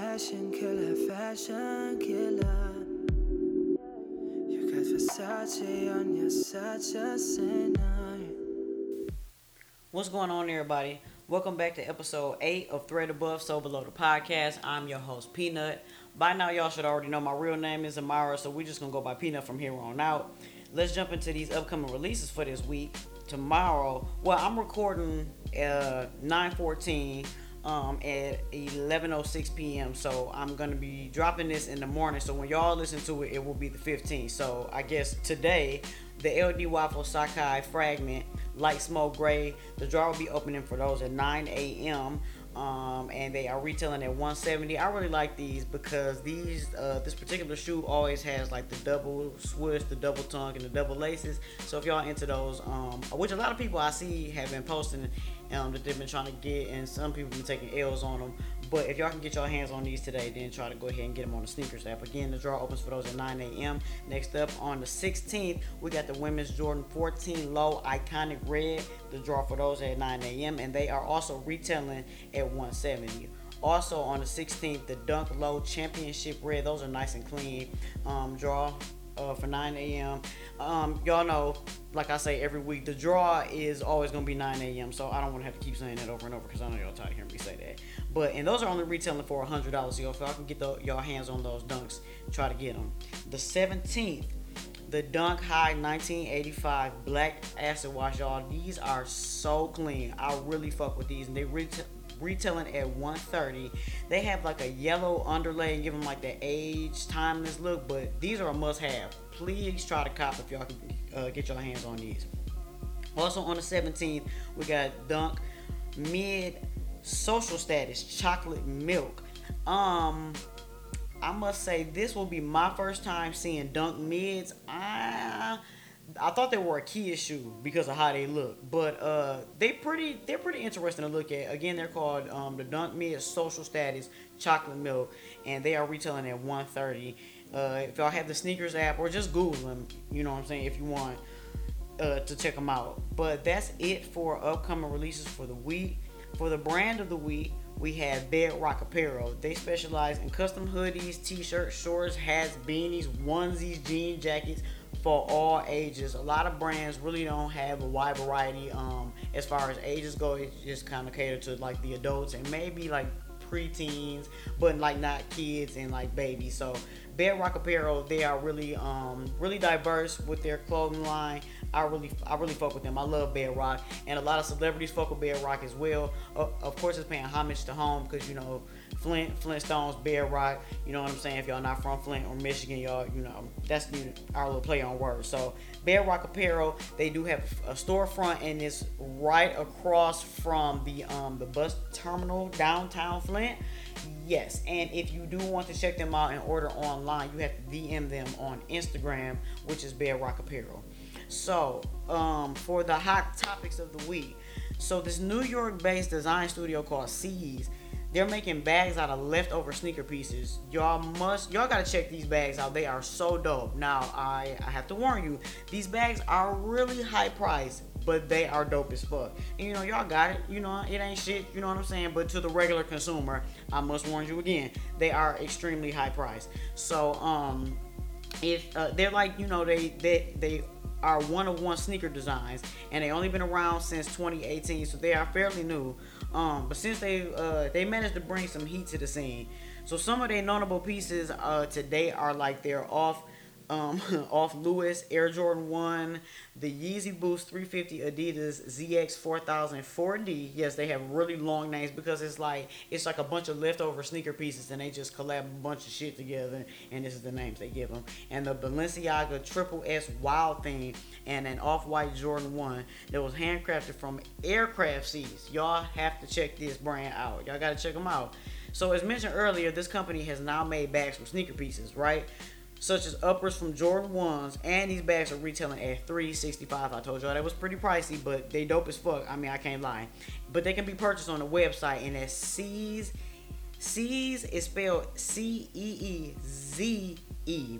fashion killer, fashion killer. You got Versace on you, such a sinner. What's going on, everybody? Welcome back to episode 8 of Thread Above, So Below the podcast. I'm your host, Peanut. By now, y'all should already know my real name is Amara, so we're just gonna go by Peanut from here on out. Let's jump into these upcoming releases for this week. Tomorrow, well, I'm recording uh 914 um, at 11:06 p.m. So I'm gonna be dropping this in the morning. So when y'all listen to it, it will be the 15th. So I guess today, the LD Waffle Sacai Fragment Light Smoke Gray, the draw will be opening for those at 9 a.m. Um, and they are retailing at 170. I really like these because these uh, this particular shoe always has like the double switch, the double tongue, and the double laces. So if y'all into those, um, which a lot of people I see have been posting um, that they've been trying to get, and some people been taking L's on them. But if y'all can get your hands on these today, then try to go ahead and get them on the sneakers app. Again, the draw opens for those at 9 a.m. Next up on the 16th, we got the women's Jordan 14 Low Iconic Red. The draw for those at 9 a.m. and they are also retailing at 170. Also on the 16th, the Dunk Low Championship Red. Those are nice and clean. Um, draw uh, for 9 a.m. Um, y'all know, like I say every week, the draw is always gonna be 9 a.m. So I don't want to have to keep saying that over and over because I know y'all tired of hearing me say that. But and those are only retailing for hundred dollars. Y'all. So y'all can get the, y'all hands on those dunks, try to get them. The 17th. The Dunk High 1985 Black Acid Wash, y'all. These are so clean. I really fuck with these, and they retail retailing at 130 they have like a yellow underlay and give them like the age timeless look but these are a must have please try to cop if y'all can uh, get your hands on these. Also on the 17th we got dunk mid social status chocolate milk. Um i must say this will be my first time seeing dunk mids. I I thought they were a key issue because of how they look, but uh, they pretty they're pretty interesting to look at. Again, they're called um, the Dunk Mid Social Status Chocolate Milk, and they are retailing at 130. Uh, if y'all have the sneakers app or just Google them, you know what I'm saying. If you want uh, to check them out, but that's it for upcoming releases for the week. For the brand of the week, we have Bedrock Apparel. They specialize in custom hoodies, t-shirts, shorts, hats, beanies, onesies, jean jackets for all ages. A lot of brands really don't have a wide variety um, as far as ages go. It just kind of cater to like the adults and maybe like preteens, but like not kids and like babies. So Bedrock Apparel, they are really um, really diverse with their clothing line. I really I really fuck with them. I love Bedrock, and a lot of celebrities fuck with Bedrock as well. Uh, of course, it's paying homage to home because you know Flint, Flintstones, Bedrock. You know what I'm saying? If y'all not from Flint or Michigan, y'all, you know, that's our little play on words. So Bedrock Apparel, they do have a storefront and it's right across from the um the bus terminal downtown Flint. Yes, and if you do want to check them out and order online, you have to DM them on Instagram, which is Bedrock Apparel. So, um, for the hot topics of the week, so this New York-based design studio called Ceeze they're making bags out of leftover sneaker pieces. Y'all must, y'all gotta check these bags out. They are so dope. Now, I, I have to warn you, these bags are really high priced, but they are dope as fuck. And you know, y'all got it. You know, it ain't shit. You know what I'm saying? But to the regular consumer, I must warn you again, they are extremely high priced. So, um, if uh, they're like, you know, they they they are one of one sneaker designs, and they only been around since 2018, so they are fairly new. Um, but since they uh, they managed to bring some heat to the scene, so some of their notable pieces uh, today are like they're off um, off Louis Air Jordan 1, the Yeezy Boost 350 Adidas ZX 4000 4D. Yes, they have really long names because it's like it's like a bunch of leftover sneaker pieces and they just collab a bunch of shit together and this is the names they give them. And the Balenciaga Triple S Wild Thing and an Off-White Jordan 1 that was handcrafted from aircraft seats. Y'all have to check this brand out. Y'all got to check them out. So as mentioned earlier, this company has now made bags from sneaker pieces, right? Such as uppers from Jordan 1s, and these bags are retailing at 365 I told y'all that was pretty pricey, but they dope as fuck. I mean, I can't lie. But they can be purchased on the website, and that's Ceeze. Ceeze is spelled C E E Z E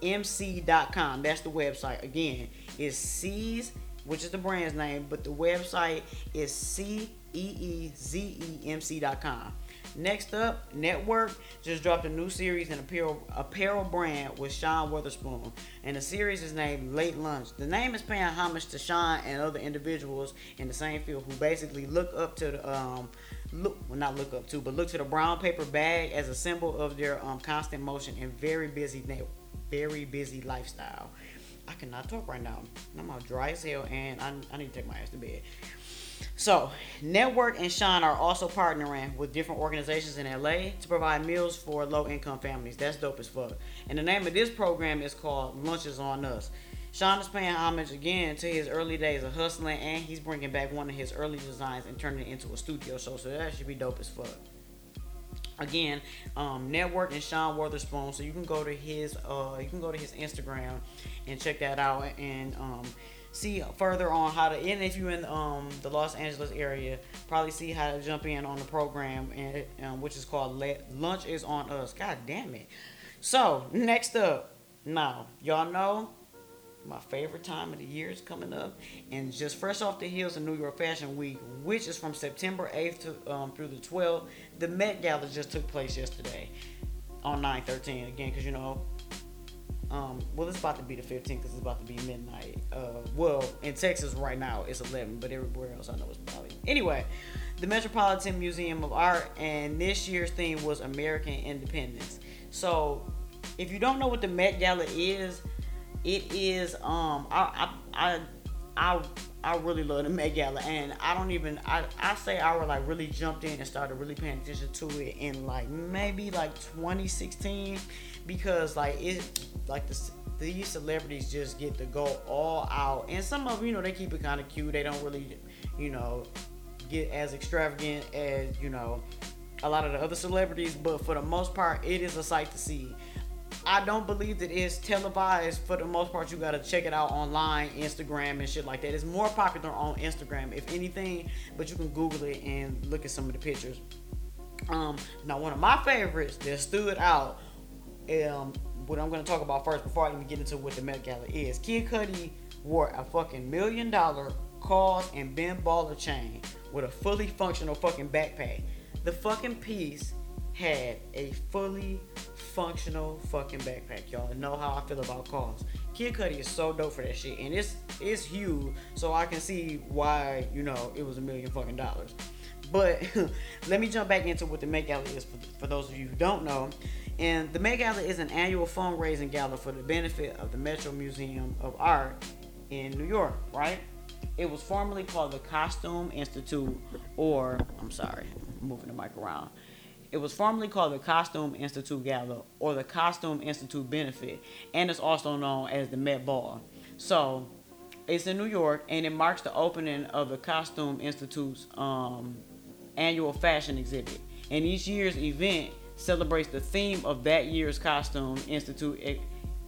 M C.com. That's the website. Again, it's Ceeze, which is the brand's name, but the website is C E E Z E M C.com. Next up, Network just dropped a new series and apparel apparel brand with Sean Wotherspoon, and the series is named Late Lunch. The name is paying homage to Sean and other individuals in the same field who basically look up to the um look well not look up to but look to the brown paper bag as a symbol of their um constant motion and very busy very busy lifestyle. I cannot talk right now. I'm all dry as hell, and I, I need to take my ass to bed. So, Network and Sean are also partnering with different organizations in LA to provide meals for low income families. That's dope as fuck. And the name of this program is called Lunches on Us. Sean is paying homage again to his early days of hustling, and he's bringing back one of his early designs and turning it into a studio show. So that should be dope as fuck. Again, um, Network and Sean Wotherspoon, So you can go to his, uh, you can go to his Instagram and check that out. And um, see further on how to and if you're in um, the Los Angeles area, probably see how to jump in on the program and um, which is called Lunch is on Us. God damn it. So next up, now y'all know my favorite time of the year is coming up, and just fresh off the heels of New York Fashion Week, which is from September 8th to, um, through the 12th. The Met Gala just took place yesterday on 9/13 again, because you know um, well, it's about to be the 15th because it's about to be midnight. Uh, well, in Texas right now it's 11, but everywhere else I know it's probably. Anyway, the Metropolitan Museum of Art, and this year's theme was American Independence. So, if you don't know what the Met Gala is, it is um I I I I, really love the Met Gala, and I don't even I I say I were like really jumped in and started really paying attention to it in like maybe like 2016 because like it like the these celebrities just get to go all out, and some of them, you know, they keep it kind of cute. They don't really, you know, get as extravagant as you know a lot of the other celebrities, but for the most part, it is a sight to see. I don't believe that it's televised. For the most part, you gotta check it out online, Instagram and shit like that. It's more popular on Instagram, if anything, but you can Google it and look at some of the pictures. Um, now one of my favorites that stood out um, what I'm gonna talk about first before I even get into what the Met Gala is. Kid Cudi wore a fucking million dollar KAWS and Ben Baller chain with a fully functional fucking backpack. The fucking piece had a fully functional fucking backpack, y'all. know how I feel about KAWS. Kid Cudi is so dope for that shit, and it's it's huge, so I can see why you know it was a million fucking dollars. But let me jump back into what the Met Gala is for, for those of you who don't know. And the Met Gala is an annual fundraising gala for the benefit of the Metro Museum of Art in New York, right? It was formerly called the Costume Institute, or I'm sorry, I'm moving the mic around. It was formerly called the Costume Institute Gala or the Costume Institute Benefit, and it's also known as the Met Ball. So, it's in New York, and it marks the opening of the Costume Institute's um, annual fashion exhibit. And each year's event celebrates the theme of that year's Costume Institute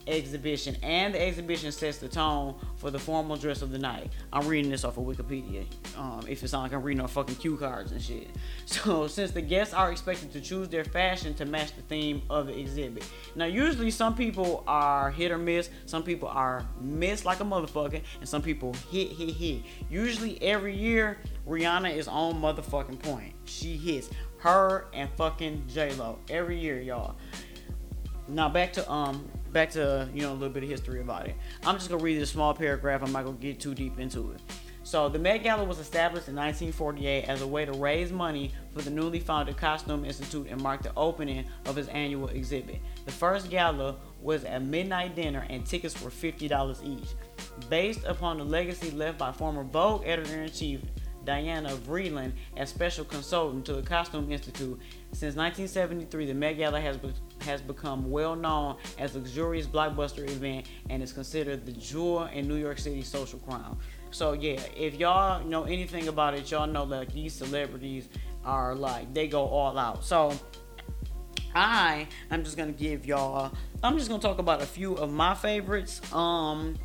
exhibition, and the exhibition sets the tone for the formal dress of the night. I'm reading this off of Wikipedia. Um, if it sounds like I'm reading off fucking cue cards and shit. So, since the guests are expected to choose their fashion to match the theme of the exhibit. Now, usually some people are hit or miss, some people are miss like a motherfucker, and some people hit, hit, hit. Usually, every year, Rihanna is on motherfucking point. She hits her and fucking J Lo every year, y'all. Now back to um back to you know a little bit of history about it. I'm just gonna read this small paragraph. I'm not gonna get too deep into it. So the Met Gala was established in 1948 as a way to raise money for the newly founded Costume Institute and mark the opening of its annual exhibit. The first gala was a midnight dinner and tickets were $50 each. Based upon the legacy left by former Vogue editor-in-chief Diana Vreeland as special consultant to the Costume Institute. Since 1973, the Met Gala has, has become well known as a luxurious blockbuster event and is considered the jewel in New York City's social crown. So yeah, if y'all know anything about it, y'all know that these celebrities are like they go all out. So I am just gonna give y'all. I'm just gonna talk about a few of my favorites. Um,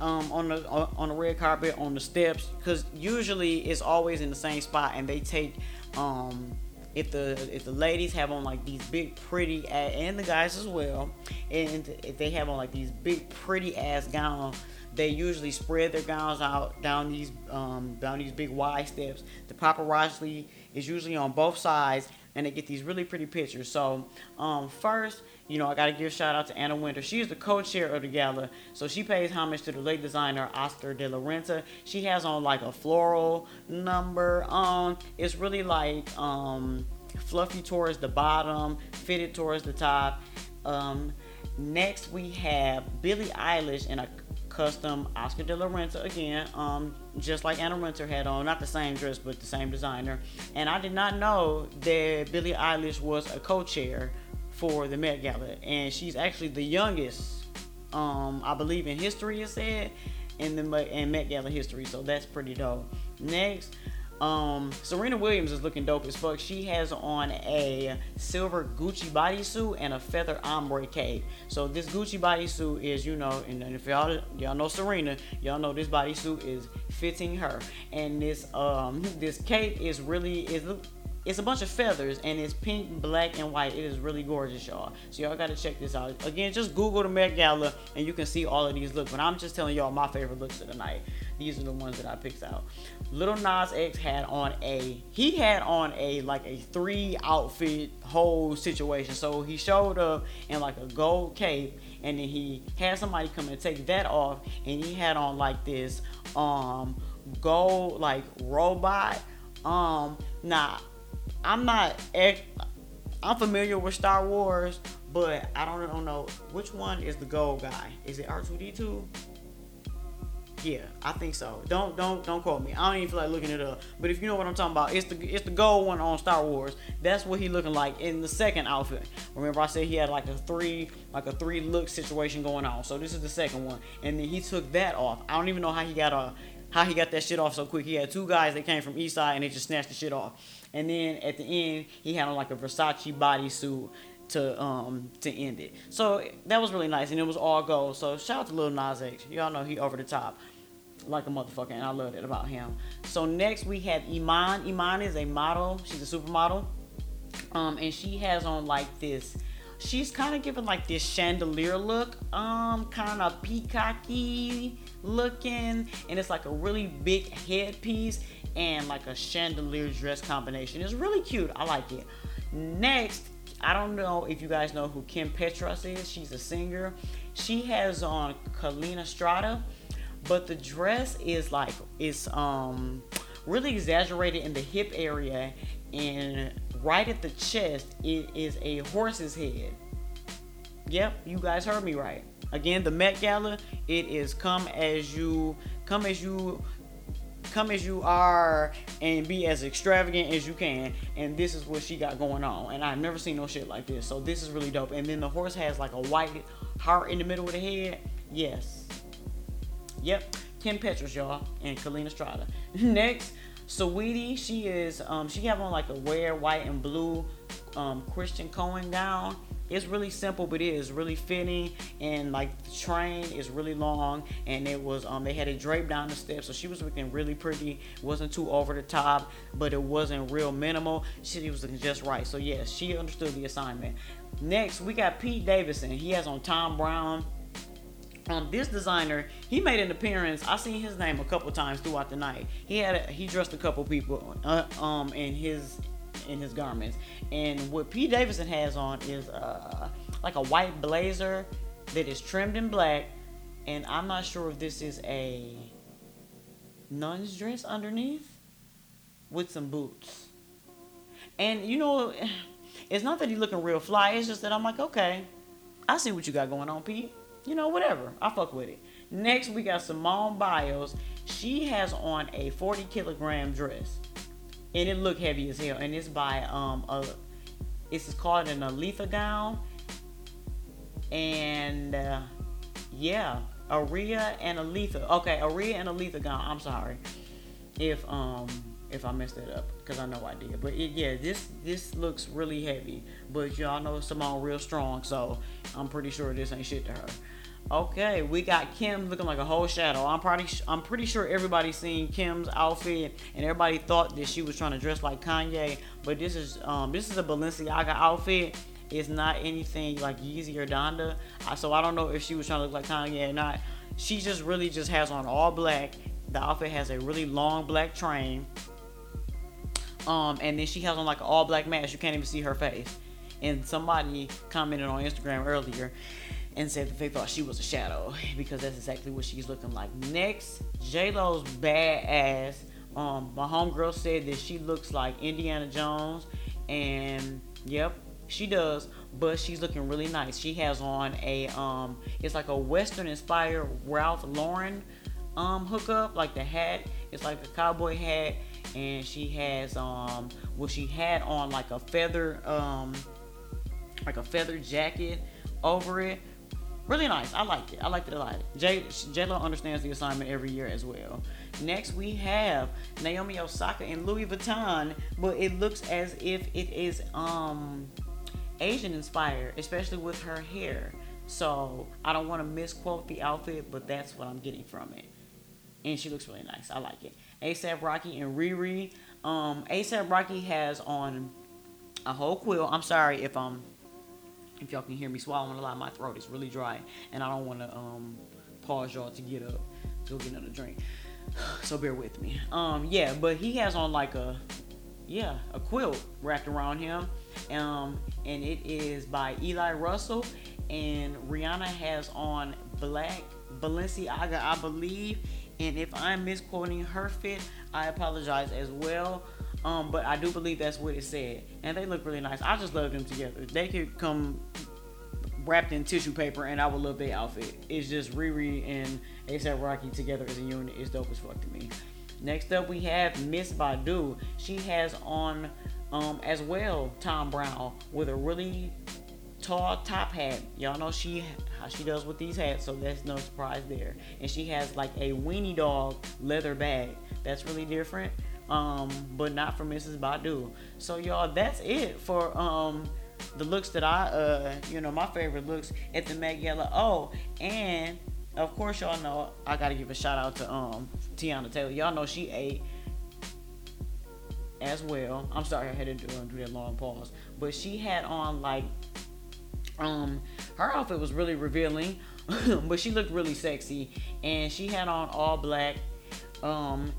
um, on the on the red carpet on the steps because usually it's always in the same spot and they take um, if the if the ladies have on like these big pretty and the guys as well and if they have on like these big pretty ass gowns they usually spread their gowns out down these um, down these big wide steps. The paparazzi is usually on both sides and they get these really pretty pictures. So um, first, you know, I got to give a shout out to Anna Wintour. She is the co-chair of the gala, so she pays homage to the late designer Oscar de la Renta. She has on like a floral number. Um, it's really like um fluffy towards the bottom, fitted towards the top. Um, next we have Billie Eilish in a custom Oscar de la Renta again, um, just like Anna Wintour had on, not the same dress, but the same designer. And I did not know that Billie Eilish was a co-chair for the Met Gala, and she's actually the youngest, um, I believe in history it said, in the in Met Gala history. So that's pretty dope. Next, um, Serena Williams is looking dope as fuck. She has on a silver Gucci bodysuit and a feather ombre cape. So this Gucci bodysuit is, you know, and if y'all y'all know Serena, y'all know this bodysuit is fitting her. And this um this cape is really is it's a bunch of feathers and it's pink, black, and white. It is really gorgeous, y'all. So y'all gotta check this out. Again, just Google the Met Gala and you can see all of these looks. But I'm just telling y'all my favorite looks of the night. These are the ones that I picked out. Lil Nas X had on a he had on a like a three outfit whole situation. So he showed up in like a gold cape and then he had somebody come and take that off and he had on like this um gold like robot. Um now I'm not Ex- I'm familiar with Star Wars, but I don't, I don't know which one is the gold guy. Is it R2D2? Yeah, I think so. Don't don't don't quote me. I don't even feel like looking it up. But if you know what I'm talking about, it's the it's the gold one on Star Wars. That's what he looking like in the second outfit. Remember I said he had like a three like a three look situation going on. So this is the second one, and then he took that off. I don't even know how he got a how he got that shit off so quick. He had two guys that came from East Side and they just snatched the shit off. And then at the end, he had on like a Versace bodysuit to um to end it. So that was really nice, and it was all gold. So shout out to Lil Nas X. Y'all know he over the top like a motherfucker, and I love it about him. So next we have Iman. Iman is a model. She's a supermodel, um, and she has on like this. She's kind of giving like this chandelier look, um, kind of peacocky looking, and it's like a really big headpiece and like a chandelier dress combination. It's really cute. I like it. Next, I don't know if you guys know who Kim Petras is. She's a singer. She has on Collina Strada but the dress is like it's um really exaggerated in the hip area and right at the chest it is a horse's head. Yep you guys heard me right. Again the met gala it is come as you come as you come as you are and be as extravagant as you can. And this is what she got going on. And i've never seen no shit like this. So this is really dope. And then the horse has like a white heart in the middle of the head. Yes Yep, Kim Petras, y'all, and Collina Strada. Next, Saweetie, she is um, she have on like a wear white and blue um, Christian Cowan gown. It's really simple, but it is really fitting, and like the train is really long, and it was um they had it draped down the steps, so she was looking really pretty. Wasn't too over the top, but it wasn't real minimal. She was looking just right. So yes, she understood the assignment. Next, we got Pete Davidson. He has on Thom Browne um, this designer, he made an appearance. I seen his name a couple times throughout the night. He had a, he dressed a couple people uh, um in his in his garments, and what Pete Davidson has on is uh like a white blazer that is trimmed in black, and I'm not sure if this is a nun's dress underneath with some boots. And you know, it's not that he's looking real fly. It's just that I'm like, okay, I see what you got going on, Pete you know, whatever. I fuck with it. Next, we got Simone Biles. She has on a 40 kilogram dress, and it look heavy as hell. And it's by um a, it's called an Aletha gown, and uh, yeah, Aria and Aletha. Okay, Aria and Aletha gown. I'm sorry if um if I messed it up because I know I did. But it, yeah, this this looks really heavy. But y'all know Simone real strong, so I'm pretty sure this ain't shit to her. Okay, we got Kim looking like a whole shadow. I'm pretty I'm pretty sure everybody seen Kim's outfit and everybody thought that she was trying to dress like Kanye, but this is um this is a Balenciaga outfit. It's not anything like Yeezy or Donda. So I don't know if she was trying to look like Kanye or not. She just really just has on all black. The outfit has a really long black train. Um, and then she has on like an all black mask. You can't even see her face. And somebody commented on Instagram earlier and said that they thought she was a shadow because that's exactly what she's looking like. Next, J Lo's badass. Um, my homegirl said that she looks like Indiana Jones, and yep, she does. But she's looking really nice. She has on a um, it's like a Western inspired Ralph Lauren um hookup, like the hat. It's like a cowboy hat, and she has um, well, she had on like a feather um, like a feather jacket over it really nice. I liked it. I liked it a lot. J Lo understands the assignment every year as well. Next we have Naomi Osaka in Louis Vuitton, but it looks as if it is um Asian inspired, especially with her hair. So I don't want to misquote the outfit, but that's what I'm getting from it. And she looks really nice. I like it. ASAP Rocky and Riri. Um, ASAP Rocky has on a whole quill. I'm sorry if I'm if y'all can hear me swallowing a lot, my throat is really dry, and I don't want to um, pause y'all to get up to go get another drink. So bear with me. Um, yeah, but he has on like a yeah a quilt wrapped around him, um, and it is by Eli Russell, and Rihanna has on black Balenciaga, I believe. And if I'm misquoting her fit, I apologize as well. Um, but I do believe that's what it said, and they look really nice. I just love them together. They could come wrapped in tissue paper, and I would love their outfit. It's just Riri and ASAP Rocky together as a unit is dope as fuck to me. Next up, we have Miss Badu. She has on um, as well Thom Browne with a really tall top hat. Y'all know she how she does with these hats, so that's no surprise there. And she has like a weenie dog leather bag. That's really different um, but not for Mrs. Badu. So y'all, that's it for um the looks that I uh you know my favorite looks at the Met Gala. Oh, and of course y'all know I gotta give a shout out to um Teyana Taylor. Y'all know she ate as well. I'm sorry I had to do, do that long pause, but she had on like um her outfit was really revealing, but she looked really sexy, and she had on all black. Um,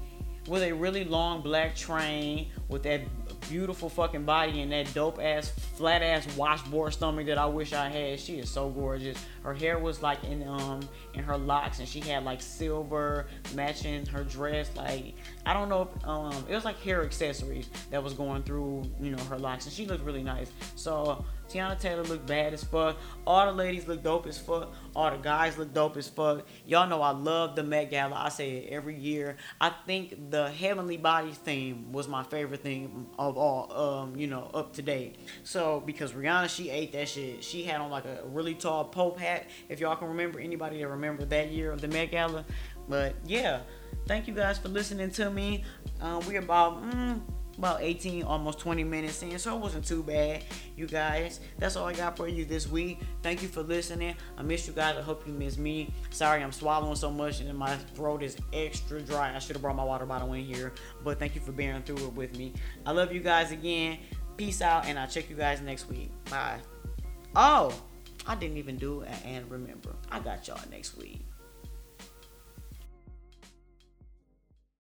with a really long black train with that beautiful fucking body and that dope ass flat ass washboard stomach that I wish I had. She is so gorgeous. Her hair was like in um in her locks and she had like silver matching her dress. Like I don't know if um it was like hair accessories that was going through you know her locks and she looked really nice. So Teyana Taylor looked bad as fuck. All the ladies look dope as fuck. All the guys look dope as fuck. Y'all know I love the Met Gala. I say it every year. I think the Heavenly Bodies theme was my favorite thing of all, um, you know, up to date. So because Rihanna, she ate that shit. She had on like a really tall Pope hat. If y'all can remember, anybody that remember that year of the Met Gala. But yeah, thank you guys for listening to me. Um, we're about. Mm, about 18 almost 20 minutes in so it wasn't too bad you guys. That's all i got for you this week. Thank you for listening. I miss you guys. I hope you miss me. Sorry i'm swallowing so much and my throat is extra dry. I should have brought my water bottle in here but thank you for bearing through it with me. I love you guys again. Peace out and i'll check you guys next week. Bye. Oh i didn't even do it and remember. I got y'all next week